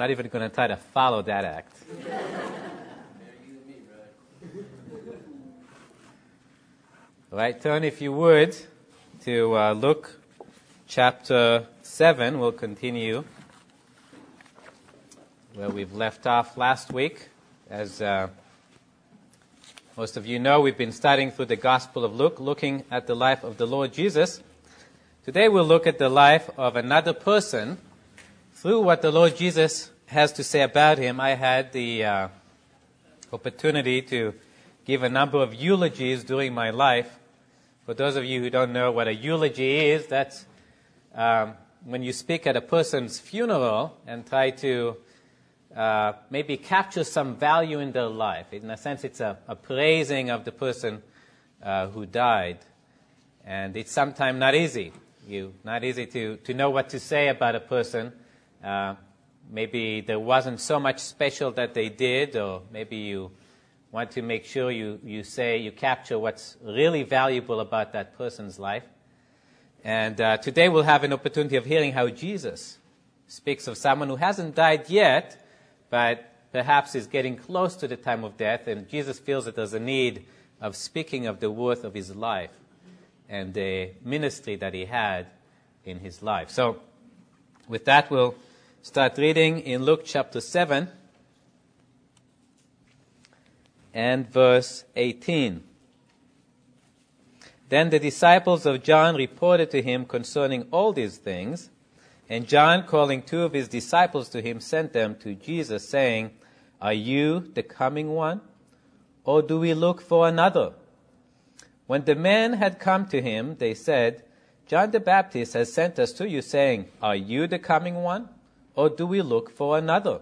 not even going to try to follow that act. right, turn if you would to uh, Luke chapter 7. We'll continue where we've left off last week. As uh, most of you know, we've been studying through the Gospel of Luke, looking at the life of the Lord Jesus. Today we'll look at the life of another person through what the Lord Jesus has to say about him. I had the uh, opportunity to give a number of eulogies during my life. For those of you who don't know what a eulogy is, that's um, when you speak at a person's funeral and try to uh, maybe capture some value in their life. In a sense, it's a, a praising of the person uh, who died. And it's sometimes not easy. You not easy to, to know what to say about a person. Uh, maybe there wasn't so much special that they did, or maybe you want to make sure you, you say, you capture what's really valuable about that person's life. And uh, today we'll have an opportunity of hearing how Jesus speaks of someone who hasn't died yet, but perhaps is getting close to the time of death, and Jesus feels that there's a need of speaking of the worth of his life and the ministry that he had in his life. So, with that, we'll start reading in Luke chapter 7 and verse 18. Then the disciples of John reported to him concerning all these things. And John, calling two of his disciples to him, sent them to Jesus, saying, Are you the coming one? Or do we look for another? When the men had come to him, they said, John the Baptist has sent us to you, saying, Are you the coming one? Or do we look for another?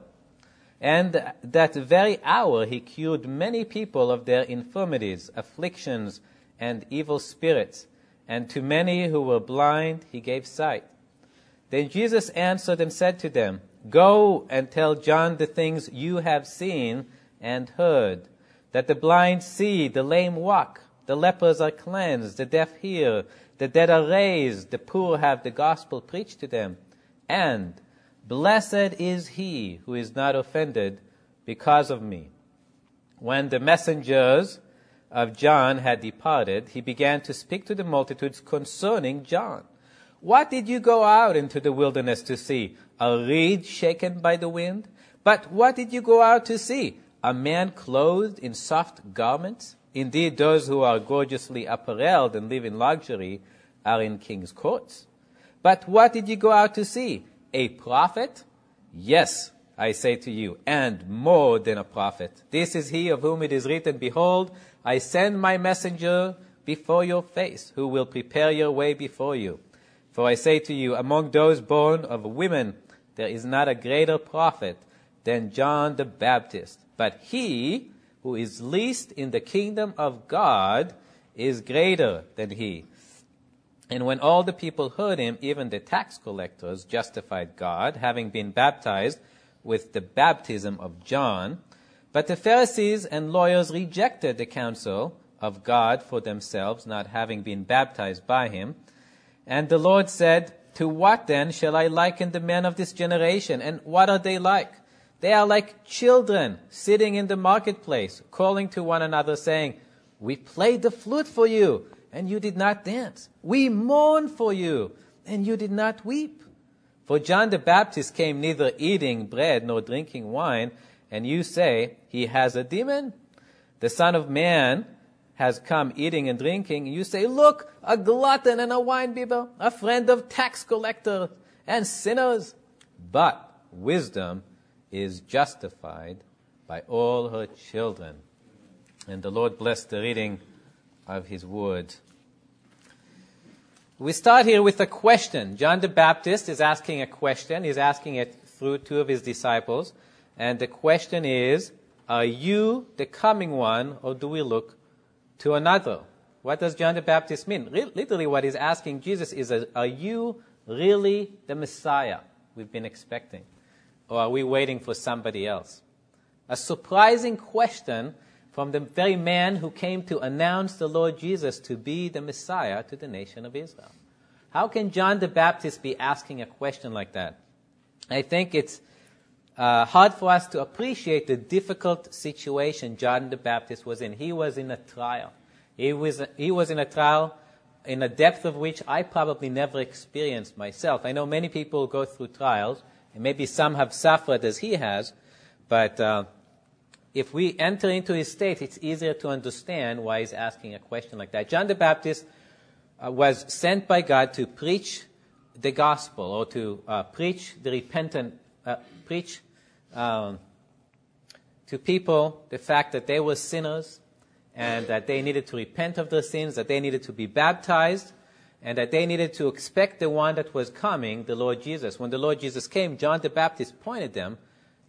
And that very hour he cured many people of their infirmities, afflictions, and evil spirits. And to many who were blind he gave sight. Then Jesus answered and said to them, Go and tell John the things you have seen and heard, that the blind see, the lame walk, the lepers are cleansed, the deaf hear, the dead are raised, the poor have the gospel preached to them, and blessed is he who is not offended because of me. When the messengers of John had departed, he began to speak to the multitudes concerning John. What did you go out into the wilderness to see? A reed shaken by the wind? But what did you go out to see? A man clothed in soft garments? Indeed, those who are gorgeously apparelled and live in luxury are in king's courts. But what did you go out to see? A prophet? Yes, I say to you, and more than a prophet. This is he of whom it is written, Behold, I send my messenger before your face, who will prepare your way before you. For I say to you, among those born of women, there is not a greater prophet than John the Baptist. But he who is least in the kingdom of God is greater than he. And when all the people heard him, even the tax collectors justified God, having been baptized with the baptism of John. But the Pharisees and lawyers rejected the counsel of God for themselves, not having been baptized by him. And the Lord said, To what then shall I liken the men of this generation? And what are they like? They are like children sitting in the marketplace, calling to one another, saying, We played the flute for you, and you did not dance. We mourn for you, and you did not weep. For John the Baptist came neither eating bread nor drinking wine, and you say, He has a demon. The Son of Man has come eating and drinking, and you say, look, a glutton and a winebibber, a friend of tax collectors and sinners. But wisdom is justified by all her children. And the Lord bless the reading of his word. We start here with a question. John the Baptist is asking a question. He's asking it through two of his disciples. And the question is, are you the coming one or do we look to another. What does John the Baptist mean? Re- literally, what he's asking Jesus is, Are you really the Messiah we've been expecting? Or are we waiting for somebody else? A surprising question from the very man who came to announce the Lord Jesus to be the Messiah to the nation of Israel. How can John the Baptist be asking a question like that? I think it's uh, hard for us to appreciate the difficult situation John the Baptist was in. He was in a trial. He was, he was in a trial in a depth of which I probably never experienced myself. I know many people go through trials, and maybe some have suffered as he has, but uh, if we enter into his state, it's easier to understand why he's asking a question like that. John the Baptist uh, was sent by God to preach the gospel or to uh, preach the repentant, uh, preach um, to people the fact that they were sinners and that they needed to repent of their sins, that they needed to be baptized, and that they needed to expect the one that was coming, the Lord Jesus. When the Lord Jesus came, John the Baptist pointed them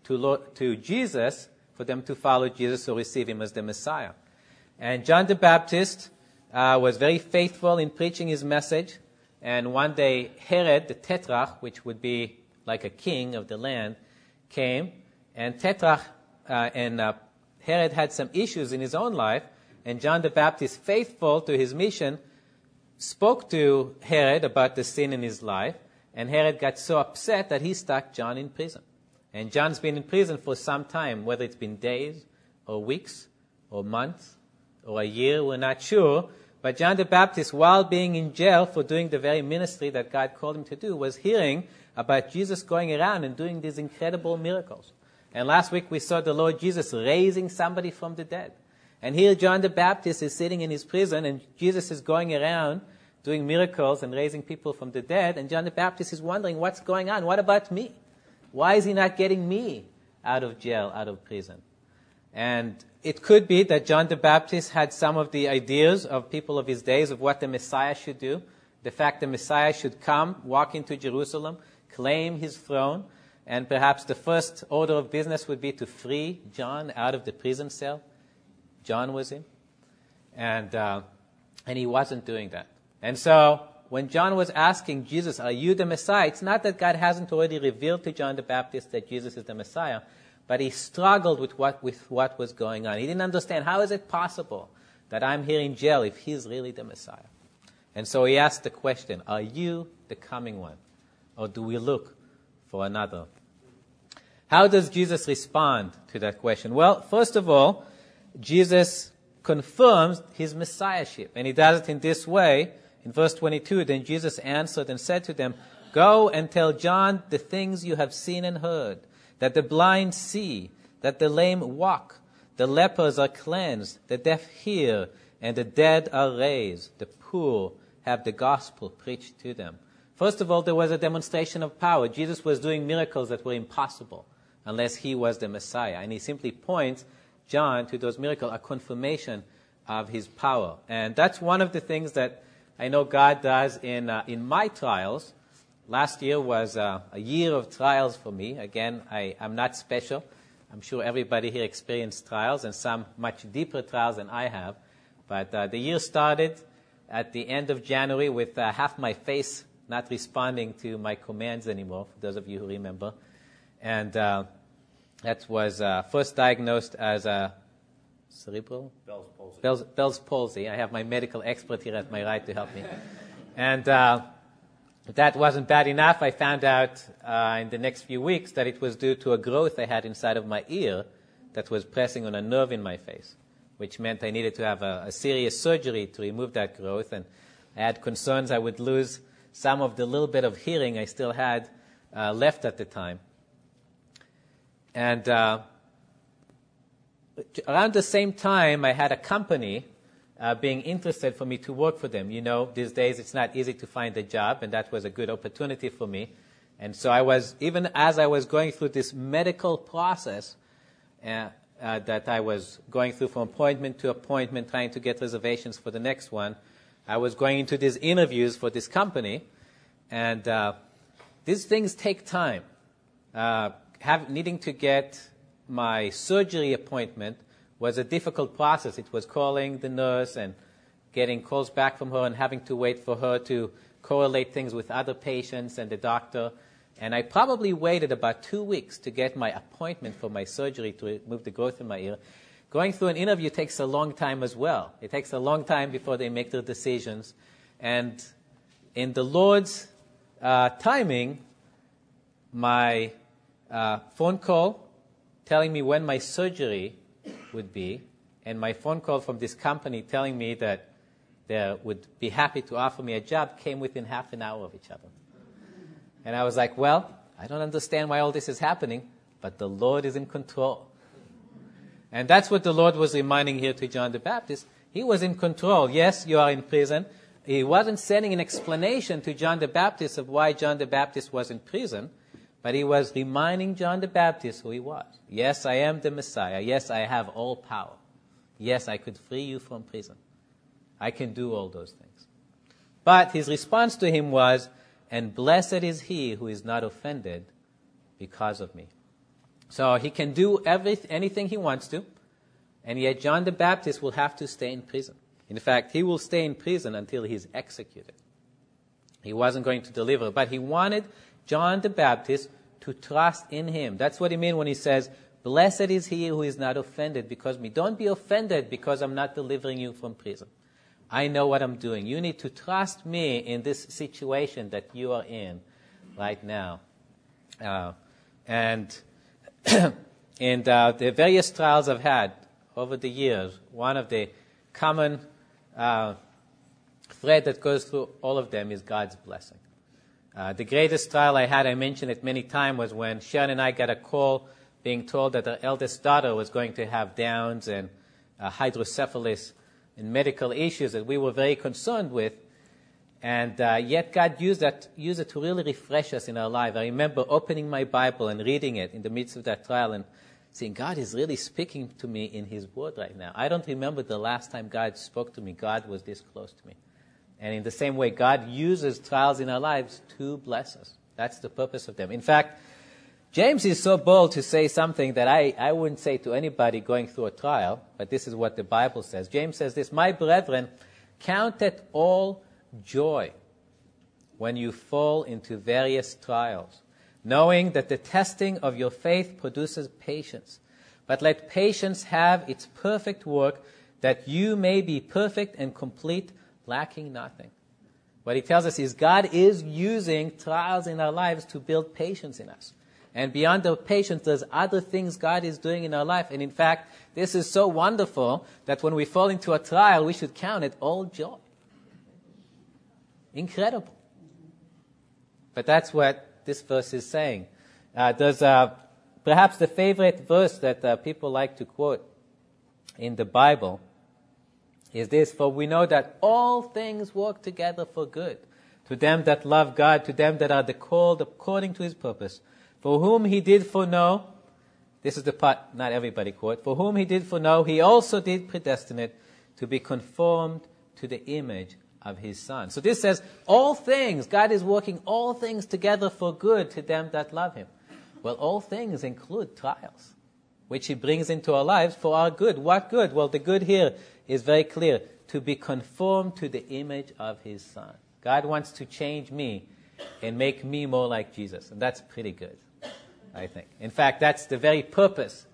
to, Lord, to Jesus for them to follow Jesus or receive him as the Messiah. And John the Baptist uh, was very faithful in preaching his message. And one day, Herod, the Tetrarch, which would be like a king of the land, came. And Tetrarch uh, and uh, Herod had some issues in his own life. And John the Baptist, faithful to his mission, spoke to Herod about the sin in his life. And Herod got so upset that he stuck John in prison. And John's been in prison for some time, whether it's been days or weeks or months or a year, we're not sure. But John the Baptist, while being in jail for doing the very ministry that God called him to do, was hearing about Jesus going around and doing these incredible miracles. And last week we saw the Lord Jesus raising somebody from the dead. And here John the Baptist is sitting in his prison and Jesus is going around doing miracles and raising people from the dead. And John the Baptist is wondering, what's going on? What about me? Why is he not getting me out of jail, out of prison? And it could be that John the Baptist had some of the ideas of people of his days of what the Messiah should do. The fact the Messiah should come, walk into Jerusalem, claim his throne, and perhaps the first order of business would be to free John out of the prison cell. John was in. And, uh, and he wasn't doing that. And so when John was asking Jesus, Are you the Messiah? It's not that God hasn't already revealed to John the Baptist that Jesus is the Messiah, but he struggled with what, with what was going on. He didn't understand how is it possible that I'm here in jail if he's really the Messiah? And so he asked the question Are you the coming one? Or do we look for another? How does Jesus respond to that question? Well, first of all, Jesus confirms his messiahship. And he does it in this way. In verse 22, then Jesus answered and said to them, Go and tell John the things you have seen and heard, that the blind see, that the lame walk, the lepers are cleansed, the deaf hear, and the dead are raised, the poor have the gospel preached to them. First of all, there was a demonstration of power. Jesus was doing miracles that were impossible unless he was the Messiah. And he simply points John to those miracles, a confirmation of his power. And that's one of the things that I know God does in, uh, in my trials. Last year was uh, a year of trials for me. Again, I, I'm not special. I'm sure everybody here experienced trials and some much deeper trials than I have. But uh, the year started at the end of January with uh, half my face not responding to my commands anymore, for those of you who remember. And uh, that was uh, first diagnosed as a cerebral? Bell's palsy. Bell's, Bell's palsy. I have my medical expert here at my right to help me. And uh, that wasn't bad enough. I found out uh, in the next few weeks that it was due to a growth I had inside of my ear that was pressing on a nerve in my face, which meant I needed to have a, a serious surgery to remove that growth. And I had concerns I would lose some of the little bit of hearing I still had uh, left at the time. And uh, around the same time, I had a company uh, being interested for me to work for them. You know, these days it's not easy to find a job, and that was a good opportunity for me. And so I was, even as I was going through this medical process uh, uh, that I was going through from appointment to appointment, trying to get reservations for the next one, I was going into these interviews for this company, and uh, these things take time. Uh, have, needing to get my surgery appointment was a difficult process. It was calling the nurse and getting calls back from her and having to wait for her to correlate things with other patients and the doctor. And I probably waited about two weeks to get my appointment for my surgery to remove the growth in my ear. Going through an interview takes a long time as well. It takes a long time before they make their decisions. And in the Lord's uh, timing, my uh, phone call telling me when my surgery would be, and my phone call from this company telling me that they would be happy to offer me a job came within half an hour of each other. And I was like, well, I don't understand why all this is happening, but the Lord is in control. And that's what the Lord was reminding here to John the Baptist. He was in control. Yes, you are in prison. He wasn't sending an explanation to John the Baptist of why John the Baptist was in prison, but he was reminding John the Baptist who he was. Yes, I am the Messiah. Yes, I have all power. Yes, I could free you from prison. I can do all those things. But his response to him was, and blessed is he who is not offended because of me. So he can do every, anything he wants to, and yet John the Baptist will have to stay in prison. In fact, he will stay in prison until he's executed. He wasn't going to deliver, but he wanted John the Baptist to trust in him. That's what he means when he says, Blessed is he who is not offended because me. Don't be offended because I'm not delivering you from prison. I know what I'm doing. You need to trust me in this situation that you are in right now. Uh, and and uh, the various trials I've had over the years, one of the common uh, thread that goes through all of them is God's blessing. Uh, the greatest trial I had, I mentioned it many times, was when Sharon and I got a call being told that our eldest daughter was going to have Downs and uh, hydrocephalus and medical issues that we were very concerned with. And uh, yet God used, that, used it to really refresh us in our life. I remember opening my Bible and reading it in the midst of that trial and saying, God is really speaking to me in His Word right now. I don't remember the last time God spoke to me. God was this close to me. And in the same way, God uses trials in our lives to bless us. That's the purpose of them. In fact, James is so bold to say something that I, I wouldn't say to anybody going through a trial, but this is what the Bible says. James says this My brethren, count it all joy when you fall into various trials, knowing that the testing of your faith produces patience. But let patience have its perfect work, that you may be perfect and complete, lacking nothing. What he tells us is God is using trials in our lives to build patience in us. And beyond the patience, there's other things God is doing in our life. And in fact, this is so wonderful that when we fall into a trial, we should count it all joy. Incredible. But that's what this verse is saying. Uh, there's uh, perhaps the favorite verse that uh, people like to quote in the Bible is this For we know that all things work together for good to them that love God, to them that are the called according to his purpose. For whom he did foreknow, this is the part not everybody quote, for whom he did foreknow, he also did predestinate to be conformed to the image of his son. So this says, all things, God is working all things together for good to them that love him. Well, all things include trials, which he brings into our lives for our good. What good? Well, the good here is very clear to be conformed to the image of his son. God wants to change me and make me more like Jesus. And that's pretty good, I think. In fact, that's the very purpose.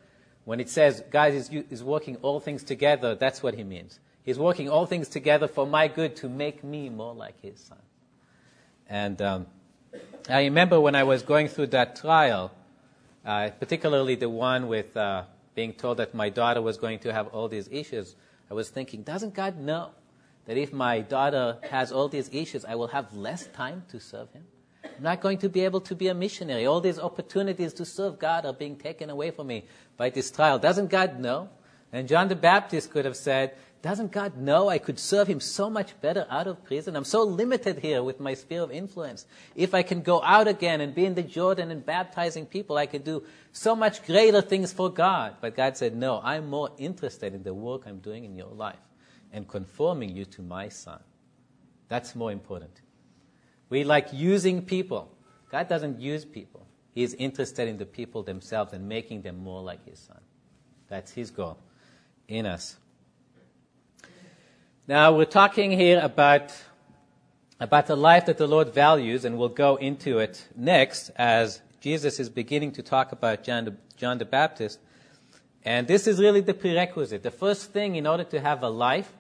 When it says God is, is working all things together, that's what he means. He's working all things together for my good to make me more like his son. And um, I remember when I was going through that trial, uh, particularly the one with uh, being told that my daughter was going to have all these issues, I was thinking, doesn't God know that if my daughter has all these issues, I will have less time to serve Him? I'm not going to be able to be a missionary. All these opportunities to serve God are being taken away from me by this trial. Doesn't God know? And John the Baptist could have said, doesn't God know I could serve Him so much better out of prison? I'm so limited here with my sphere of influence. If I can go out again and be in the Jordan and baptizing people, I can do so much greater things for God. But God said, No, I'm more interested in the work I'm doing in your life and conforming you to my Son. That's more important. We like using people. God doesn't use people. He is interested in the people themselves and making them more like His Son. That's His goal in us. Now, we're talking here about, about the life that the Lord values, and we'll go into it next as Jesus is beginning to talk about John the, John the Baptist. And this is really the prerequisite. The first thing in order to have a life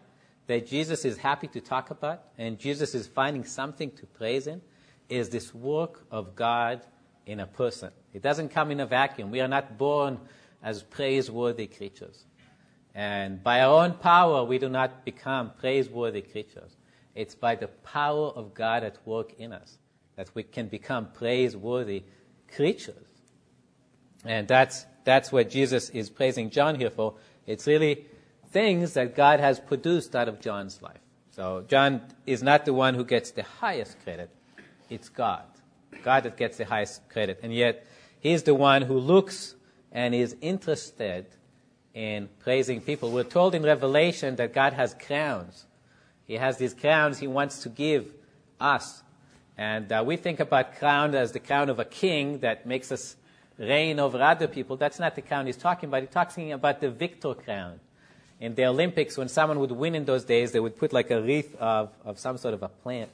that Jesus is happy to talk about, and Jesus is finding something to praise in, is this work of God in a person. It doesn't come in a vacuum. We are not born as praiseworthy creatures. And by our own power, we do not become praiseworthy creatures. It's by the power of God at work in us that we can become praiseworthy creatures. And that's, that's what Jesus is praising John here for. It's really things that God has produced out of John's life. So John is not the one who gets the highest credit. It's God. God that gets the highest credit. And yet, he's the one who looks and is interested in praising people. We're told in Revelation that God has crowns. He has these crowns he wants to give us. And uh, we think about crown as the crown of a king that makes us reign over other people. That's not the crown he's talking about. He's talking about the victor crown in the Olympics, when someone would win in those days, they would put like a wreath of, of some sort of a plant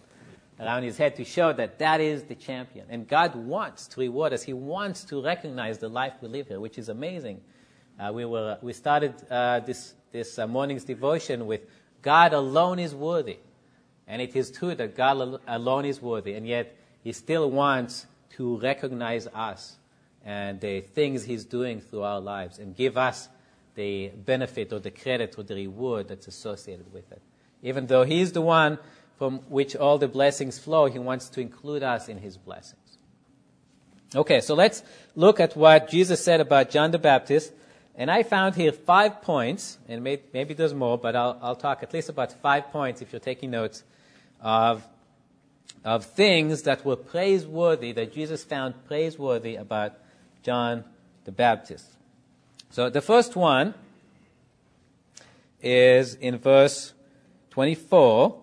around his head to show that that is the champion. And God wants to reward us. He wants to recognize the life we live here, which is amazing. Uh, we, were, we started uh, this, this uh, morning's devotion with God alone is worthy. And it is true that God alone is worthy, and yet He still wants to recognize us and the things He's doing through our lives and give us the benefit or the credit or the reward that's associated with it. Even though He's the one from which all the blessings flow, He wants to include us in His blessings. Okay, so let's look at what Jesus said about John the Baptist. And I found here five points, and may, maybe there's more, but I'll, I'll talk at least about five points if you're taking notes of, of things that were praiseworthy, that Jesus found praiseworthy about John the Baptist. So the first one is in verse 24.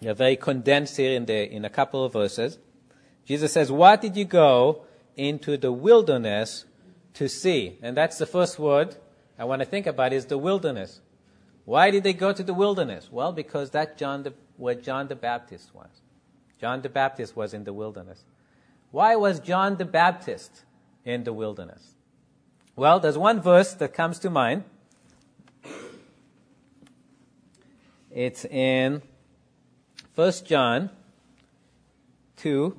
They're very condensed here in, the, in a couple of verses. Jesus says, Why did you go into the wilderness to see? And that's the first word I want to think about is the wilderness. Why did they go to the wilderness? Well, because that's John the, where John the Baptist was. John the Baptist was in the wilderness. Why was John the Baptist in the wilderness? Well, there's one verse that comes to mind. It's in 1 John 2.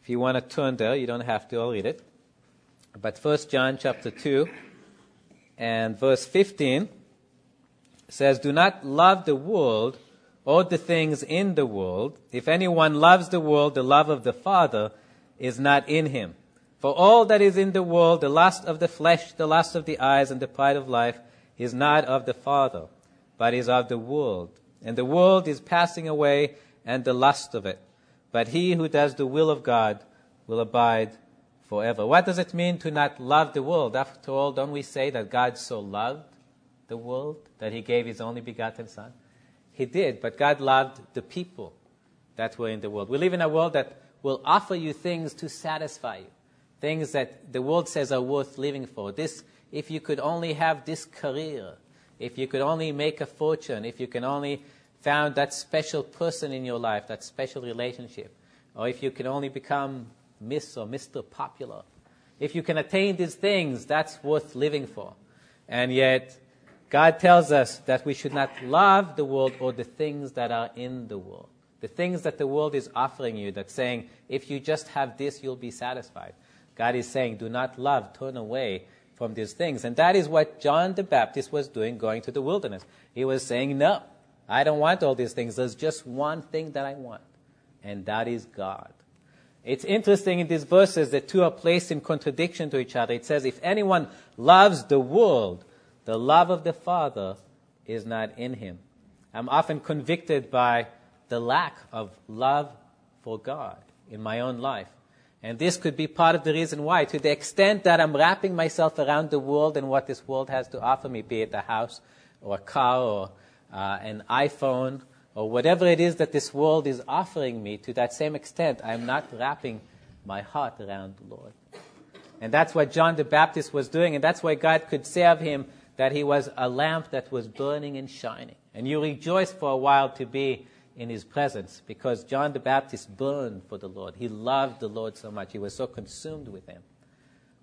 If you want to turn there, you don't have to, I'll read it. But 1 John chapter 2 and verse 15 says, Do not love the world or the things in the world. If anyone loves the world, the love of the Father is not in him. For all that is in the world, the lust of the flesh, the lust of the eyes, and the pride of life, is not of the Father, but is of the world. And the world is passing away, and the lust of it. But he who does the will of God will abide forever. What does it mean to not love the world? After all, don't we say that God so loved the world that he gave his only begotten Son? He did, but God loved the people that were in the world. We live in a world that will offer you things to satisfy you things that the world says are worth living for. This, if you could only have this career, if you could only make a fortune, if you can only found that special person in your life, that special relationship, or if you can only become Miss or Mr. Popular, if you can attain these things, that's worth living for. And yet, God tells us that we should not love the world or the things that are in the world. The things that the world is offering you, that's saying, if you just have this, you'll be satisfied. God is saying, do not love, turn away from these things. And that is what John the Baptist was doing going to the wilderness. He was saying, no, I don't want all these things. There's just one thing that I want, and that is God. It's interesting in these verses that two are placed in contradiction to each other. It says, if anyone loves the world, the love of the Father is not in him. I'm often convicted by the lack of love for God in my own life. And this could be part of the reason why, to the extent that I'm wrapping myself around the world and what this world has to offer me, be it a house or a car or uh, an iPhone or whatever it is that this world is offering me, to that same extent, I'm not wrapping my heart around the Lord. And that's what John the Baptist was doing, and that's why God could say of him that he was a lamp that was burning and shining. And you rejoice for a while to be in his presence because John the Baptist burned for the Lord. He loved the Lord so much. He was so consumed with him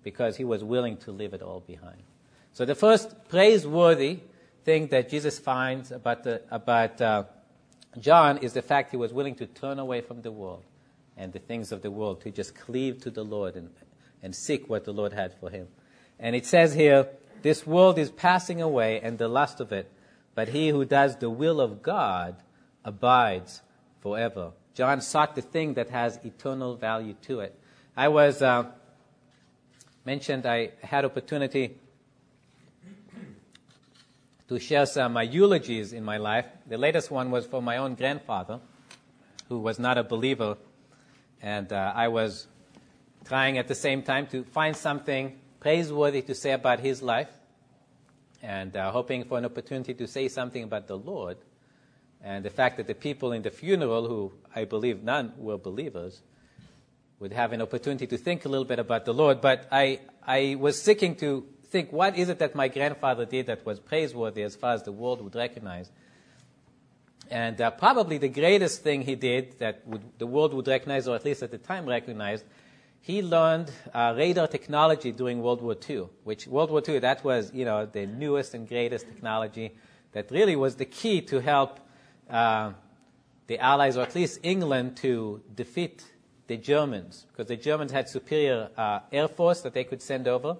because he was willing to leave it all behind. So the first praiseworthy thing that Jesus finds about, the, about uh, John is the fact he was willing to turn away from the world and the things of the world to just cleave to the Lord and and seek what the Lord had for him. And it says here, this world is passing away and the lust of it, but he who does the will of God abides forever. John sought the thing that has eternal value to it. I was uh, mentioned I had opportunity to share some uh, eulogies in my life. The latest one was for my own grandfather, who was not a believer, and uh, I was trying at the same time to find something praiseworthy to say about his life, and uh, hoping for an opportunity to say something about the Lord. And the fact that the people in the funeral, who I believe none were believers, would have an opportunity to think a little bit about the Lord. But I, I was seeking to think what is it that my grandfather did that was praiseworthy as far as the world would recognize. And uh, probably the greatest thing he did that would, the world would recognize, or at least at the time recognized, he learned uh, radar technology during World War II, which World War II, that was, you know, the newest and greatest technology that really was the key to help uh, the Allies, or at least England, to defeat the Germans, because the Germans had superior uh, air force that they could send over,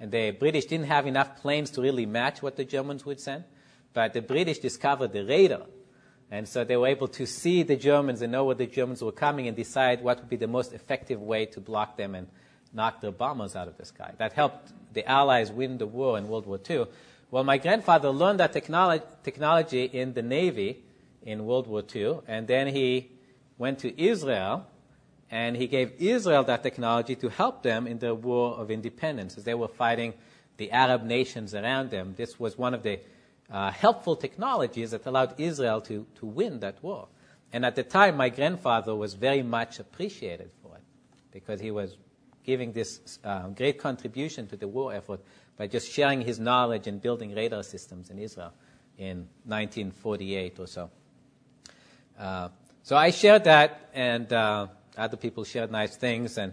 the British didn't have enough planes to really match what the Germans would send. But the British discovered the radar, and so they were able to see the Germans and know where the Germans were coming and decide what would be the most effective way to block them and knock their bombers out of the sky. That helped the Allies win the war in World War II. Well, my grandfather learned that technology in the Navy in World War II, and then he went to Israel and he gave Israel that technology to help them in the war of independence as they were fighting the Arab nations around them. This was one of the uh, helpful technologies that allowed Israel to, to win that war. And at the time, my grandfather was very much appreciated for it because he was giving this uh, great contribution to the war effort by just sharing his knowledge and building radar systems in Israel in 1948 or so. Uh, so I shared that, and uh, other people shared nice things. And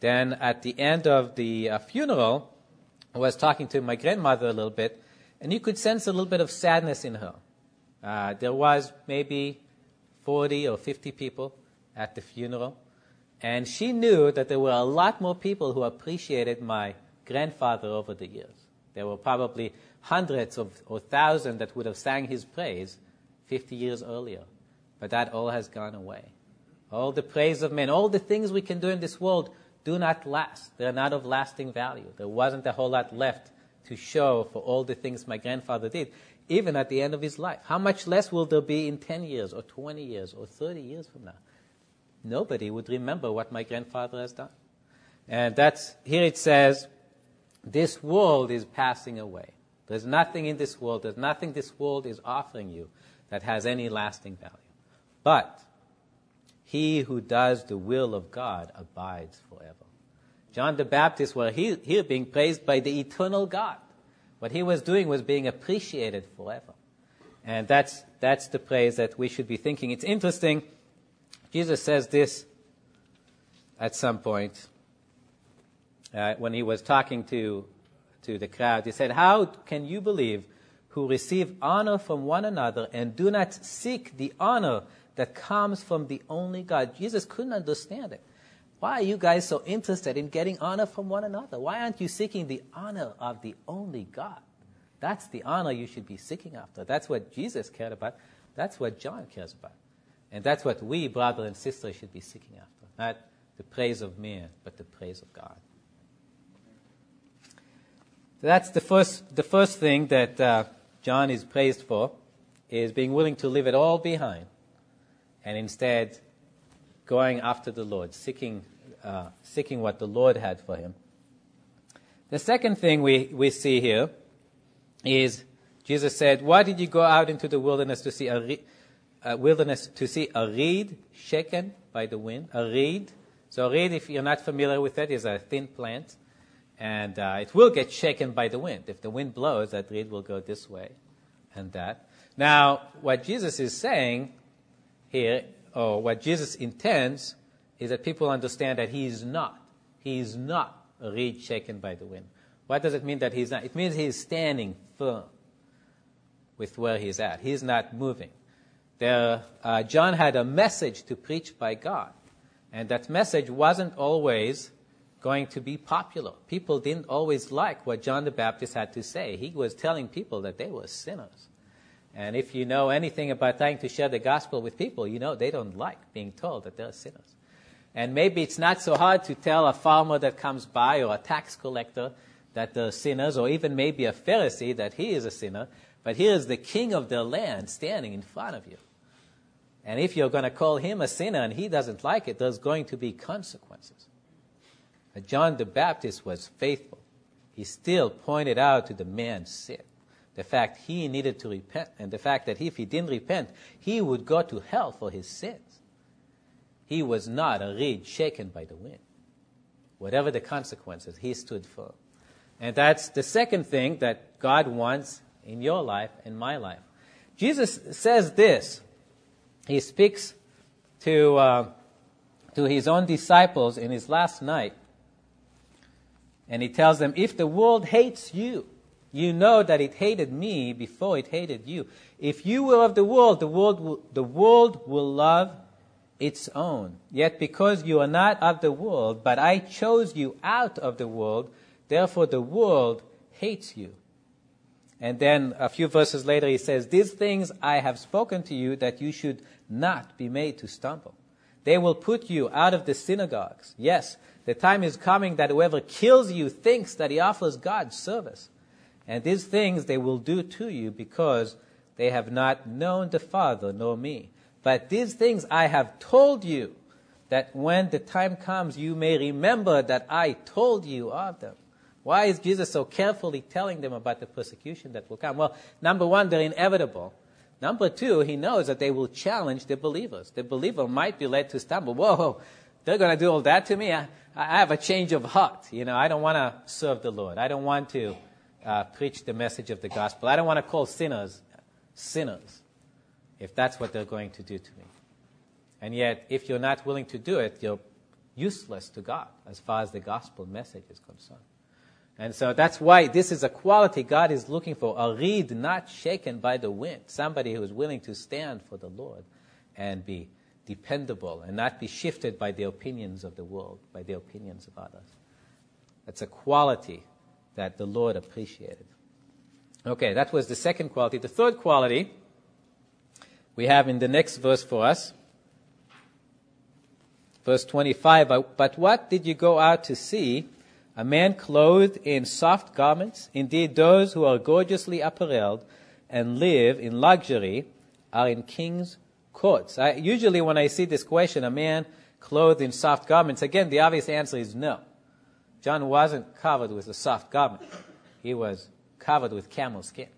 then at the end of the uh, funeral, I was talking to my grandmother a little bit, and you could sense a little bit of sadness in her. Uh, there was maybe 40 or 50 people at the funeral, and she knew that there were a lot more people who appreciated my grandfather over the years. There were probably hundreds of, or thousands that would have sang his praise 50 years earlier, but that all has gone away. All the praise of men, all the things we can do in this world do not last. They're not of lasting value. There wasn't a whole lot left to show for all the things my grandfather did, even at the end of his life. How much less will there be in 10 years or 20 years or 30 years from now? Nobody would remember what my grandfather has done. And that's, here it says, this world is passing away. There's nothing in this world, there's nothing this world is offering you that has any lasting value. But he who does the will of God abides forever. John the Baptist was he, here being praised by the eternal God. What he was doing was being appreciated forever. And that's, that's the praise that we should be thinking. It's interesting. Jesus says this at some point uh, when he was talking to, to the crowd. He said, How can you believe who receive honor from one another and do not seek the honor that comes from the only God? Jesus couldn't understand it. Why are you guys so interested in getting honor from one another? Why aren't you seeking the honor of the only God? That's the honor you should be seeking after. That's what Jesus cared about. That's what John cares about. And that's what we, brother and sister, should be seeking after. Not the praise of man, but the praise of God. So that's the first, the first thing that uh, John is praised for, is being willing to leave it all behind and instead going after the Lord, seeking uh, seeking what the Lord had for him. The second thing we, we see here is Jesus said, Why did you go out into the wilderness to see a, re- a wilderness to see a reed shaken by the wind? A reed. So a reed, if you're not familiar with it, is a thin plant, and uh, it will get shaken by the wind. If the wind blows, that reed will go this way and that. Now, what Jesus is saying here, or what Jesus intends, is that people understand that he is not. He is not a reed shaken by the wind. What does it mean that he's not? It means he's standing firm with where he's at. He's not moving. There, uh, John had a message to preach by God, and that message wasn't always going to be popular. People didn't always like what John the Baptist had to say. He was telling people that they were sinners. And if you know anything about trying to share the gospel with people, you know they don't like being told that they're sinners. And maybe it's not so hard to tell a farmer that comes by or a tax collector that they're sinners, or even maybe a Pharisee that he is a sinner. But here is the king of the land standing in front of you. And if you're going to call him a sinner and he doesn't like it, there's going to be consequences. But John the Baptist was faithful. He still pointed out to the man sin the fact he needed to repent, and the fact that if he didn't repent, he would go to hell for his sins. He was not a reed shaken by the wind. Whatever the consequences, he stood firm. And that's the second thing that God wants in your life and my life. Jesus says this. He speaks to, uh, to his own disciples in his last night. And he tells them, if the world hates you, you know that it hated me before it hated you. If you were of the world, the world will, the world will love its own. Yet because you are not of the world, but I chose you out of the world, therefore the world hates you. And then a few verses later he says, These things I have spoken to you that you should not be made to stumble. They will put you out of the synagogues. Yes, the time is coming that whoever kills you thinks that he offers God service. And these things they will do to you because they have not known the Father nor me. But these things I have told you, that when the time comes you may remember that I told you of them. Why is Jesus so carefully telling them about the persecution that will come? Well, number one, they're inevitable. Number two, he knows that they will challenge the believers. The believer might be led to stumble. Whoa, they're going to do all that to me? I, I have a change of heart. You know, I don't want to serve the Lord. I don't want to uh, preach the message of the gospel. I don't want to call sinners sinners if that's what they're going to do to me. And yet, if you're not willing to do it, you're useless to God as far as the gospel message is concerned. And so that's why this is a quality God is looking for a reed not shaken by the wind, somebody who is willing to stand for the Lord and be dependable and not be shifted by the opinions of the world, by the opinions of others. That's a quality that the Lord appreciated. Okay, that was the second quality. The third quality we have in the next verse for us. Verse 25, but what did you go out to see? A man clothed in soft garments? Indeed, those who are gorgeously apparelled and live in luxury are in king's courts. I, usually, when I see this question, a man clothed in soft garments, again, the obvious answer is no. John wasn't covered with a soft garment. He was covered with camel skin.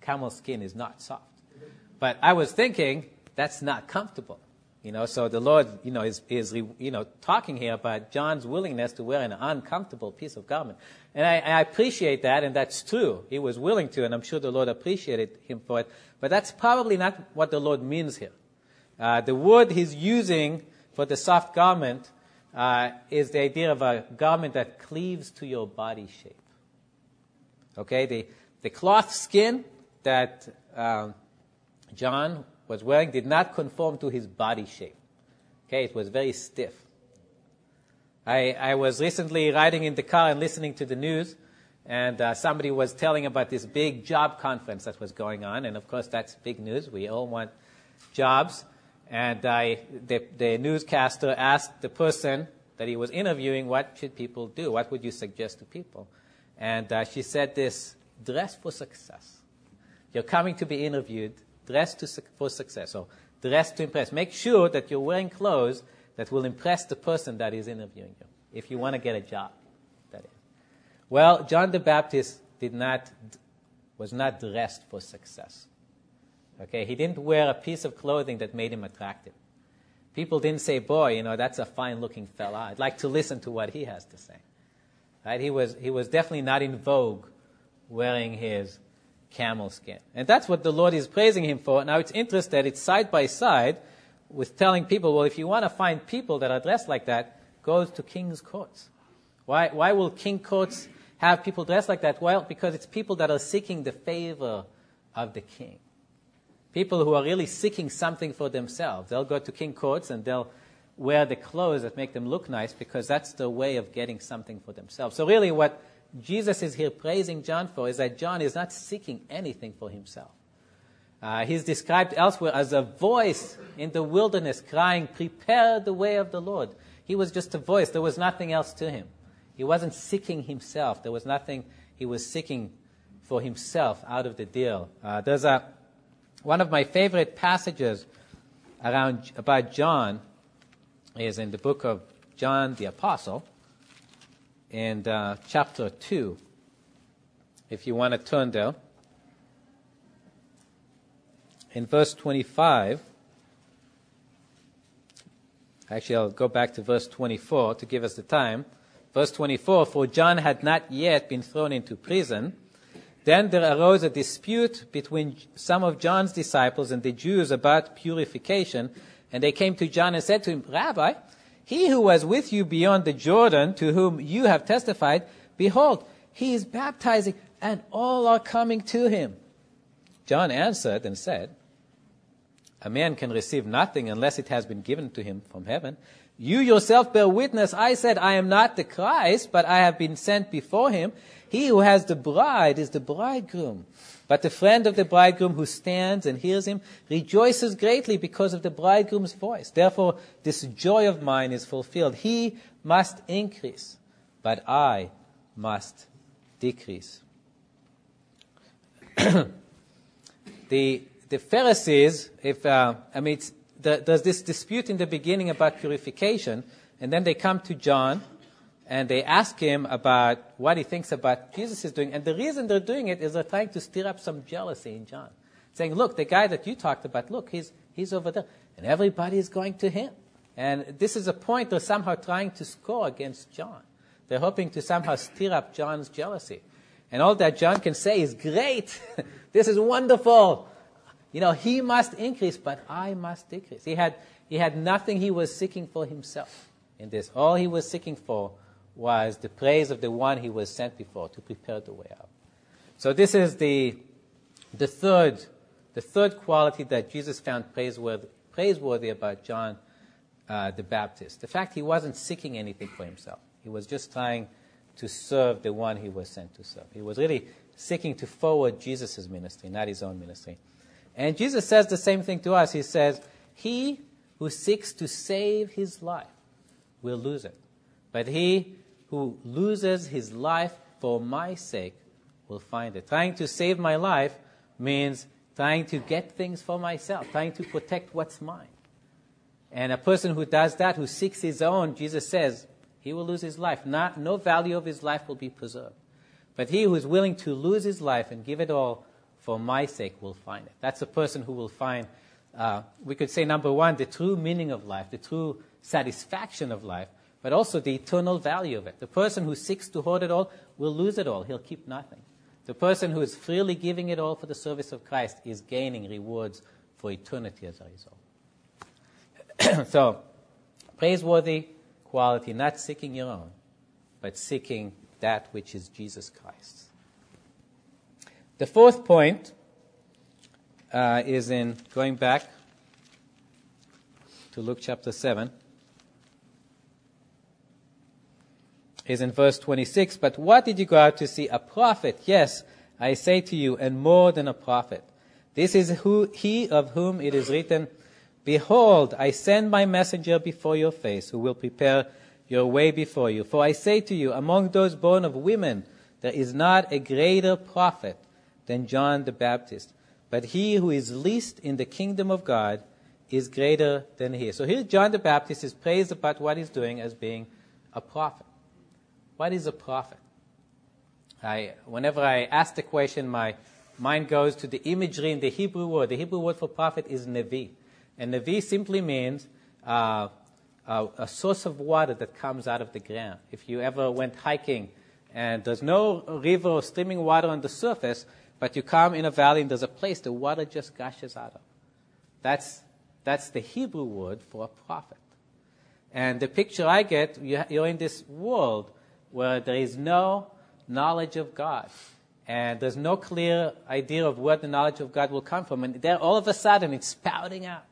Camel skin is not soft. But I was thinking, that's not comfortable. You know, so the Lord, you know, is, is you know, talking here about John's willingness to wear an uncomfortable piece of garment. And I, I appreciate that, and that's true. He was willing to, and I'm sure the Lord appreciated him for it. But that's probably not what the Lord means here. Uh, the word he's using for the soft garment uh, is the idea of a garment that cleaves to your body shape. Okay, the, the cloth skin that um, John was wearing did not conform to his body shape. Okay, it was very stiff. I, I was recently riding in the car and listening to the news, and uh, somebody was telling about this big job conference that was going on, and of course that's big news. We all want jobs. And I, the, the newscaster asked the person that he was interviewing, what should people do? What would you suggest to people? And uh, she said this, dress for success. You're coming to be interviewed, dress to, for success. So dress to impress. Make sure that you're wearing clothes that will impress the person that is interviewing you, if you want to get a job. That is. Well, John the Baptist did not, was not dressed for success. Okay, he didn't wear a piece of clothing that made him attractive. People didn't say, boy, you know, that's a fine looking fella. I'd like to listen to what he has to say. Right? He was, he was definitely not in vogue wearing his camel skin. And that's what the Lord is praising him for. Now it's interesting, that it's side by side with telling people, well, if you want to find people that are dressed like that, go to king's courts. Why, why will king courts have people dressed like that? Well, because it's people that are seeking the favor of the king. People who are really seeking something for themselves. They'll go to king courts and they'll wear the clothes that make them look nice because that's the way of getting something for themselves. So, really, what Jesus is here praising John for is that John is not seeking anything for himself. Uh, he's described elsewhere as a voice in the wilderness crying, Prepare the way of the Lord. He was just a voice, there was nothing else to him. He wasn't seeking himself, there was nothing he was seeking for himself out of the deal. Uh, there's a, one of my favorite passages around, about John is in the book of John the Apostle, in uh, chapter 2. If you want to turn there. In verse 25, actually, I'll go back to verse 24 to give us the time. Verse 24 For John had not yet been thrown into prison. Then there arose a dispute between some of John's disciples and the Jews about purification. And they came to John and said to him, Rabbi, he who was with you beyond the Jordan, to whom you have testified, behold, he is baptizing, and all are coming to him. John answered and said, A man can receive nothing unless it has been given to him from heaven. You yourself bear witness. I said, I am not the Christ, but I have been sent before him. He who has the bride is the bridegroom. But the friend of the bridegroom who stands and hears him rejoices greatly because of the bridegroom's voice. Therefore, this joy of mine is fulfilled. He must increase, but I must decrease. the, the Pharisees, if, uh, I mean, the, there's this dispute in the beginning about purification, and then they come to John and they ask him about what he thinks about Jesus is doing. And the reason they're doing it is they're trying to stir up some jealousy in John. Saying, look, the guy that you talked about, look, he's, he's over there. And everybody is going to him. And this is a point they're somehow trying to score against John. They're hoping to somehow stir up John's jealousy. And all that John can say is, great, this is wonderful. You know, he must increase, but I must decrease. He had, he had nothing he was seeking for himself in this. All he was seeking for was the praise of the one he was sent before to prepare the way out. So this is the, the third, the third quality that Jesus found praiseworthy, praiseworthy about John uh, the Baptist. The fact he wasn't seeking anything for himself. He was just trying to serve the one he was sent to serve. He was really seeking to forward Jesus' ministry, not his own ministry. And Jesus says the same thing to us. He says, He who seeks to save his life will lose it. But he who loses his life for my sake will find it. Trying to save my life means trying to get things for myself, trying to protect what's mine. And a person who does that, who seeks his own, Jesus says, he will lose his life. Not, no value of his life will be preserved. But he who is willing to lose his life and give it all for my sake will find it. That's a person who will find, uh, we could say, number one, the true meaning of life, the true satisfaction of life, but also the eternal value of it. The person who seeks to hoard it all will lose it all. He'll keep nothing. The person who is freely giving it all for the service of Christ is gaining rewards for eternity as a result. so, praiseworthy quality, not seeking your own, but seeking that which is Jesus Christ. The fourth point uh, is in going back to Luke chapter 7. Is in verse 26. But what did you go out to see? A prophet. Yes, I say to you, and more than a prophet. This is who, he of whom it is written, Behold, I send my messenger before your face, who will prepare your way before you. For I say to you, among those born of women, there is not a greater prophet than John the Baptist. But he who is least in the kingdom of God is greater than he. So here John the Baptist is praised about what he's doing as being a prophet. What is a prophet? I, whenever I ask the question, my mind goes to the imagery in the Hebrew word. The Hebrew word for prophet is nevi. And nevi simply means uh, a, a source of water that comes out of the ground. If you ever went hiking and there's no river or streaming water on the surface, but you come in a valley and there's a place the water just gushes out of. That's, that's the Hebrew word for a prophet. And the picture I get, you're in this world where there is no knowledge of God. And there's no clear idea of where the knowledge of God will come from. And there, all of a sudden, it's spouting out.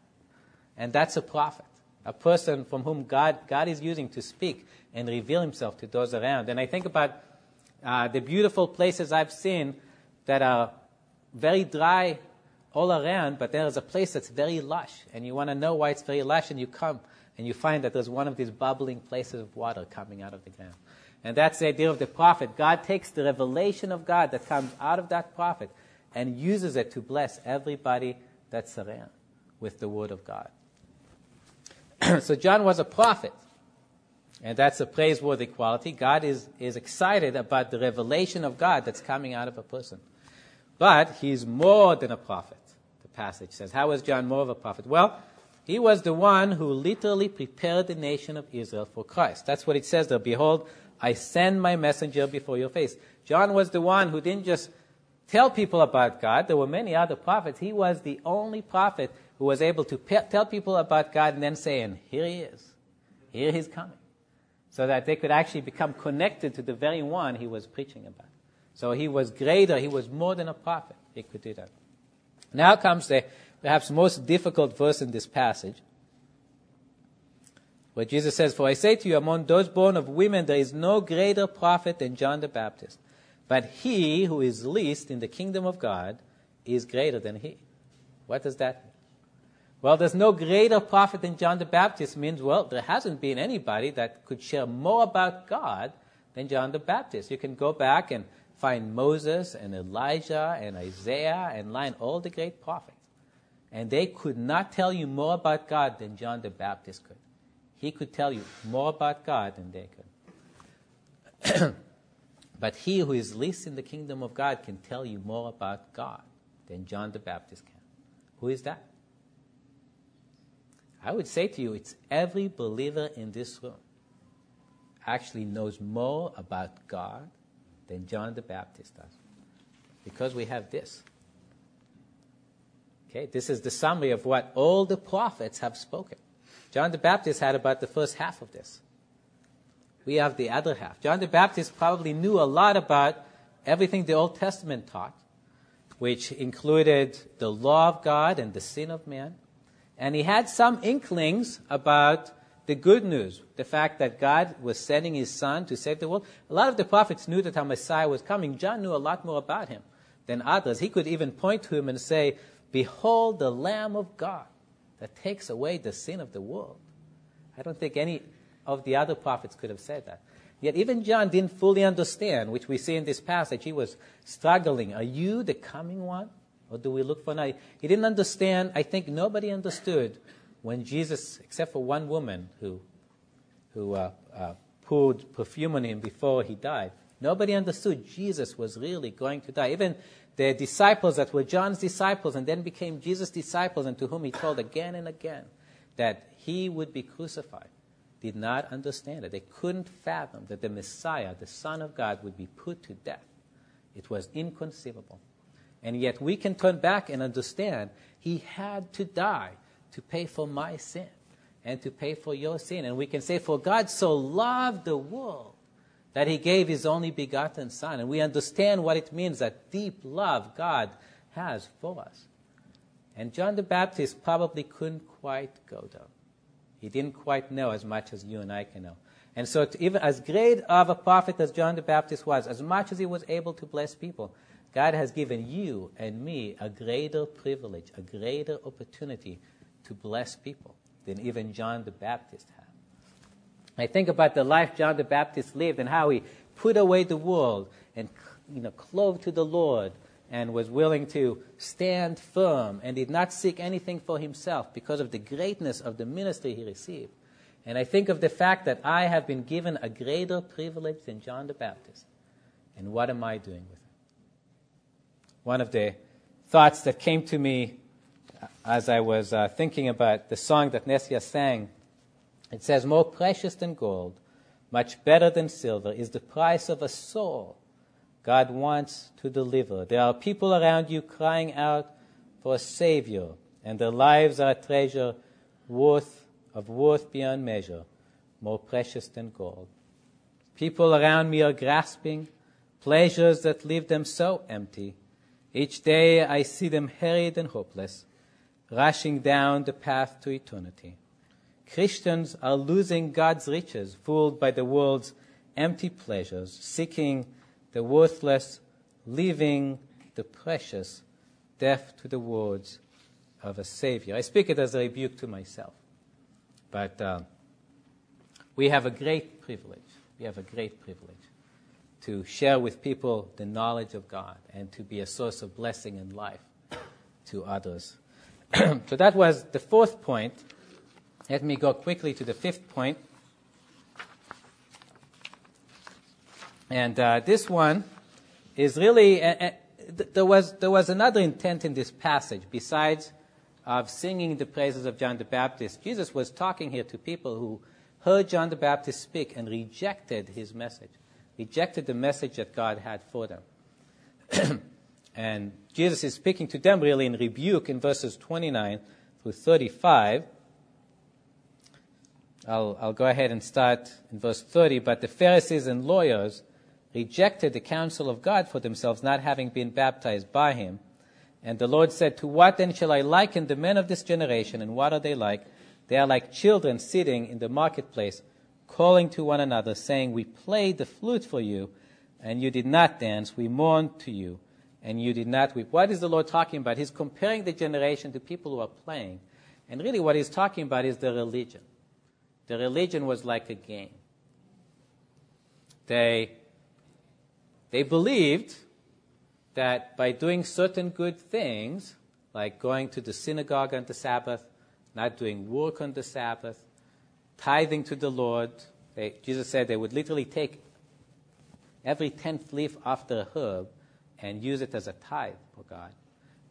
And that's a prophet. a person from whom God, God is using to speak and reveal himself to those around. And I think about uh, the beautiful places I've seen that are very dry all around, but there's a place that's very lush, and you want to know why it's very lush, and you come and you find that there's one of these bubbling places of water coming out of the ground. And that's the idea of the prophet. God takes the revelation of God that comes out of that prophet and uses it to bless everybody that's around with the word of God. so John was a prophet. And that's a praiseworthy quality. God is, is excited about the revelation of God that's coming out of a person. But he's more than a prophet, the passage says. How was John more of a prophet? Well, he was the one who literally prepared the nation of Israel for Christ. That's what it says there. Behold, I send my messenger before your face. John was the one who didn't just tell people about God. There were many other prophets. He was the only prophet who was able to pe- tell people about God and then say, and here he is. Here he's coming. So that they could actually become connected to the very one he was preaching about. So he was greater. He was more than a prophet. He could do that. Now comes the perhaps most difficult verse in this passage. Where Jesus says, For I say to you, among those born of women, there is no greater prophet than John the Baptist. But he who is least in the kingdom of God is greater than he. What does that mean? Well, there's no greater prophet than John the Baptist means, well, there hasn't been anybody that could share more about God than John the Baptist. You can go back and find Moses and Elijah and Isaiah and line all the great prophets. And they could not tell you more about God than John the Baptist could. He could tell you more about God than they could. but he who is least in the kingdom of God can tell you more about God than John the Baptist can. Who is that? I would say to you, it's every believer in this room actually knows more about God than John the Baptist does. Because we have this. Okay, this is the summary of what all the prophets have spoken. John the Baptist had about the first half of this. We have the other half. John the Baptist probably knew a lot about everything the Old Testament taught, which included the law of God and the sin of man. And he had some inklings about the good news, the fact that God was sending his son to save the world. A lot of the prophets knew that our Messiah was coming. John knew a lot more about him than others. He could even point to him and say, Behold the Lamb of God that takes away the sin of the world. I don't think any of the other prophets could have said that. Yet even John didn't fully understand, which we see in this passage. He was struggling. Are you the coming one? Or do we look for another? He didn't understand. I think nobody understood when Jesus, except for one woman who, who uh, uh, poured perfume on him before he died, nobody understood Jesus was really going to die. Even the disciples that were John's disciples and then became Jesus' disciples and to whom he told again and again that he would be crucified did not understand it. They couldn't fathom that the Messiah, the Son of God, would be put to death. It was inconceivable. And yet we can turn back and understand he had to die to pay for my sin and to pay for your sin. And we can say, For God so loved the world that he gave his only begotten Son. And we understand what it means that deep love God has for us. And John the Baptist probably couldn't quite go there. He didn't quite know as much as you and I can know. And so, even as great of a prophet as John the Baptist was, as much as he was able to bless people, God has given you and me a greater privilege, a greater opportunity to bless people than even John the Baptist had. I think about the life John the Baptist lived and how he put away the world and you know, clove to the Lord and was willing to stand firm and did not seek anything for himself because of the greatness of the ministry he received. And I think of the fact that I have been given a greater privilege than John the Baptist. And what am I doing with it? One of the thoughts that came to me as I was uh, thinking about the song that Nesia sang it says, More precious than gold, much better than silver, is the price of a soul God wants to deliver. There are people around you crying out for a Savior, and their lives are a treasure worth, of worth beyond measure, more precious than gold. People around me are grasping pleasures that leave them so empty. Each day I see them harried and hopeless, rushing down the path to eternity. Christians are losing God's riches, fooled by the world's empty pleasures, seeking the worthless, leaving the precious, deaf to the words of a Savior. I speak it as a rebuke to myself. But uh, we have a great privilege. We have a great privilege to share with people the knowledge of God and to be a source of blessing and life to others. so that was the fourth point. Let me go quickly to the fifth point. And uh, this one is really, uh, uh, th- there, was, there was another intent in this passage besides of singing the praises of John the Baptist. Jesus was talking here to people who heard John the Baptist speak and rejected his message, rejected the message that God had for them. and Jesus is speaking to them really in rebuke in verses 29 through 35. I'll, I'll go ahead and start in verse 30. But the Pharisees and lawyers rejected the counsel of God for themselves, not having been baptized by him. And the Lord said, To what then shall I liken the men of this generation, and what are they like? They are like children sitting in the marketplace, calling to one another, saying, We played the flute for you, and you did not dance. We mourned to you, and you did not weep. What is the Lord talking about? He's comparing the generation to people who are playing. And really, what he's talking about is the religion. The religion was like a game. They, they believed that by doing certain good things, like going to the synagogue on the Sabbath, not doing work on the Sabbath, tithing to the Lord, they, Jesus said they would literally take every tenth leaf off the herb and use it as a tithe for God.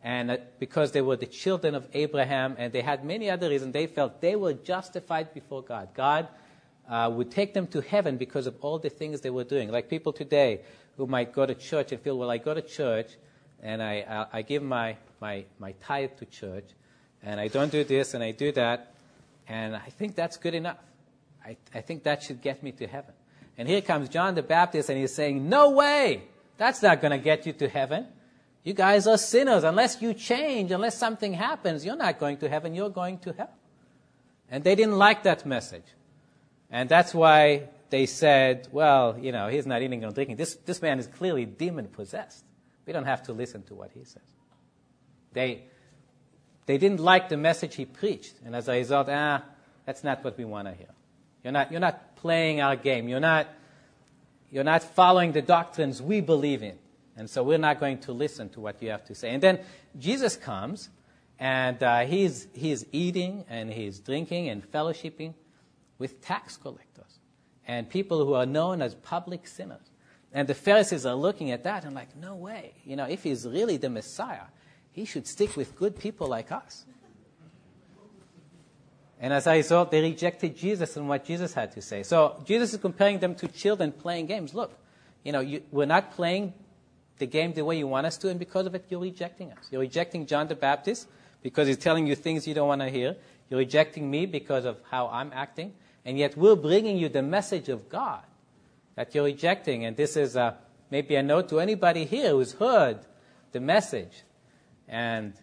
And because they were the children of Abraham and they had many other reasons, they felt they were justified before God. God uh, would take them to heaven because of all the things they were doing. Like people today who might go to church and feel, well, I go to church and I, I, I give my, my, my tithe to church and I don't do this and I do that, and I think that's good enough. I, I think that should get me to heaven. And here comes John the Baptist and he's saying, No way! That's not going to get you to heaven. You guys are sinners. Unless you change, unless something happens, you're not going to heaven, you're going to hell. And they didn't like that message. And that's why they said, well, you know, he's not eating or drinking. This, this man is clearly demon possessed. We don't have to listen to what he says. They, they didn't like the message he preached. And as a result, ah, that's not what we want to hear. You're not, you're not playing our game. You're not, you're not following the doctrines we believe in. And so we're not going to listen to what you have to say. And then Jesus comes, and uh, he's, he's eating and he's drinking and fellowshipping with tax collectors and people who are known as public sinners. And the Pharisees are looking at that and like, no way. You know, if he's really the Messiah, he should stick with good people like us. And as a result, they rejected Jesus and what Jesus had to say. So Jesus is comparing them to children playing games. Look, you know, you, we're not playing the game the way you want us to, and because of it, you're rejecting us. You're rejecting John the Baptist because he's telling you things you don't want to hear. You're rejecting me because of how I'm acting. And yet we're bringing you the message of God that you're rejecting. And this is uh, maybe a note to anybody here who's heard the message and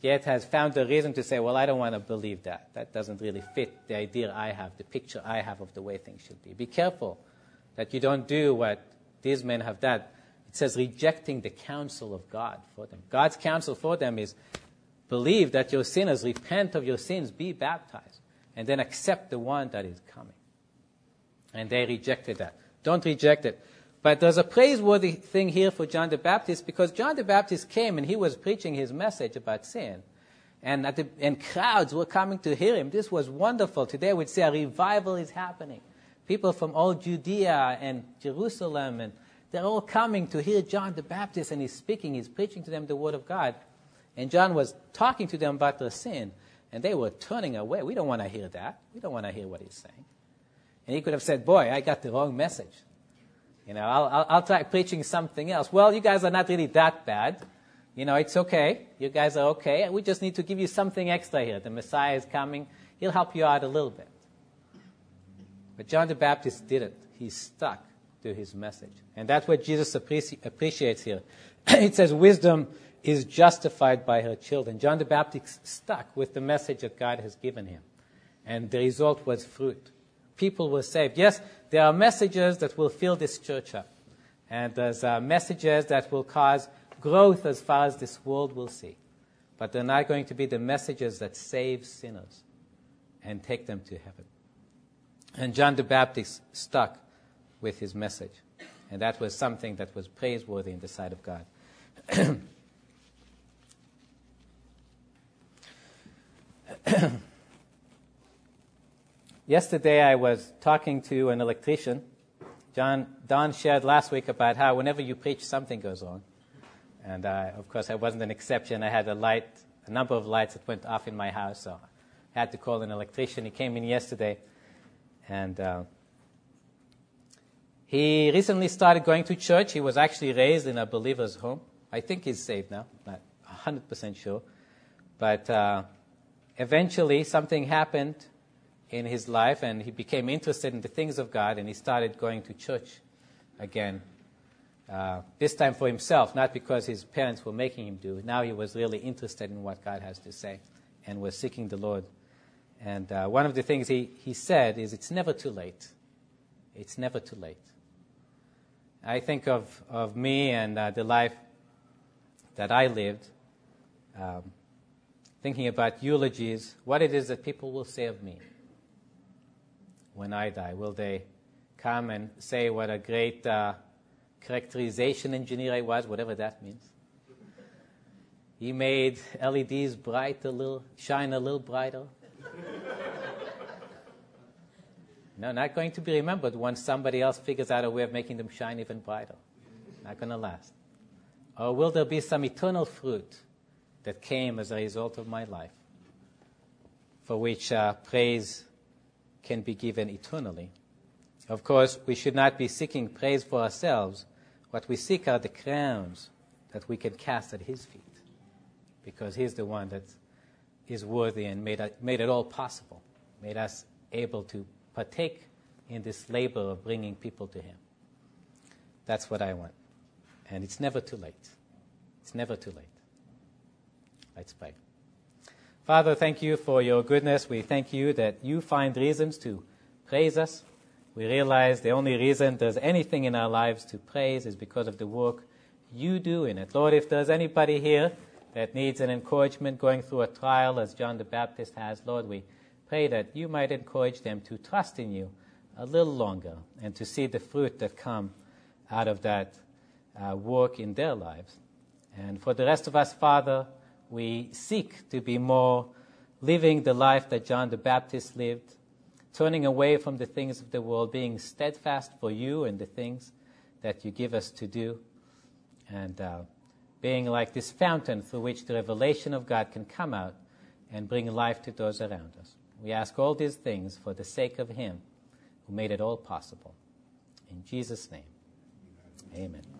yet has found a reason to say, well, I don't want to believe that. That doesn't really fit the idea I have, the picture I have of the way things should be. Be careful that you don't do what these men have done. It says rejecting the counsel of God for them. God's counsel for them is believe that you're sinners, repent of your sins, be baptized, and then accept the one that is coming. And they rejected that. Don't reject it. But there's a praiseworthy thing here for John the Baptist because John the Baptist came and he was preaching his message about sin. And, the, and crowds were coming to hear him. This was wonderful. Today we'd say a revival is happening. People from all Judea and Jerusalem, and they're all coming to hear John the Baptist, and he's speaking, he's preaching to them the Word of God. And John was talking to them about their sin, and they were turning away. We don't want to hear that. We don't want to hear what he's saying. And he could have said, Boy, I got the wrong message. You know, I'll, I'll, I'll try preaching something else. Well, you guys are not really that bad. You know, it's okay. You guys are okay. We just need to give you something extra here. The Messiah is coming. He'll help you out a little bit. But John the Baptist didn't. He stuck to his message. And that's what Jesus appreci- appreciates here. it says, wisdom is justified by her children. John the Baptist stuck with the message that God has given him. And the result was fruit. People were saved. Yes, there are messages that will fill this church up. And there's uh, messages that will cause growth as far as this world will see. But they're not going to be the messages that save sinners and take them to heaven. And John the Baptist stuck with his message. And that was something that was praiseworthy in the sight of God. Yesterday, I was talking to an electrician. John, Don shared last week about how whenever you preach, something goes wrong. And uh, of course, I wasn't an exception. I had a light, a number of lights that went off in my house, so I had to call an electrician. He came in yesterday, and uh, he recently started going to church. He was actually raised in a believer's home. I think he's saved now, not 100% sure. But uh, eventually, something happened in his life, and he became interested in the things of God, and he started going to church again. Uh, this time for himself, not because his parents were making him do. Now he was really interested in what God has to say and was seeking the Lord. And uh, one of the things he, he said is, It's never too late. It's never too late. I think of, of me and uh, the life that I lived, um, thinking about eulogies, what it is that people will say of me when I die. Will they come and say what a great uh, characterization engineer I was, whatever that means? He made LEDs bright a little, shine a little brighter. No, not going to be remembered once somebody else figures out a way of making them shine even brighter. Not going to last. Or will there be some eternal fruit that came as a result of my life for which uh, praise can be given eternally. Of course, we should not be seeking praise for ourselves. What we seek are the crowns that we can cast at His feet, because He's the one that is worthy and made, made it all possible, made us able to partake in this labor of bringing people to Him. That's what I want. And it's never too late. It's never too late. Let's pray. Father, thank you for your goodness. We thank you that you find reasons to praise us. We realize the only reason there's anything in our lives to praise is because of the work you do in it. Lord, if there's anybody here that needs an encouragement going through a trial as John the Baptist has, Lord, we pray that you might encourage them to trust in you a little longer and to see the fruit that come out of that uh, work in their lives. And for the rest of us, Father, we seek to be more living the life that John the Baptist lived, turning away from the things of the world, being steadfast for you and the things that you give us to do, and uh, being like this fountain through which the revelation of God can come out and bring life to those around us. We ask all these things for the sake of Him who made it all possible. In Jesus' name, amen.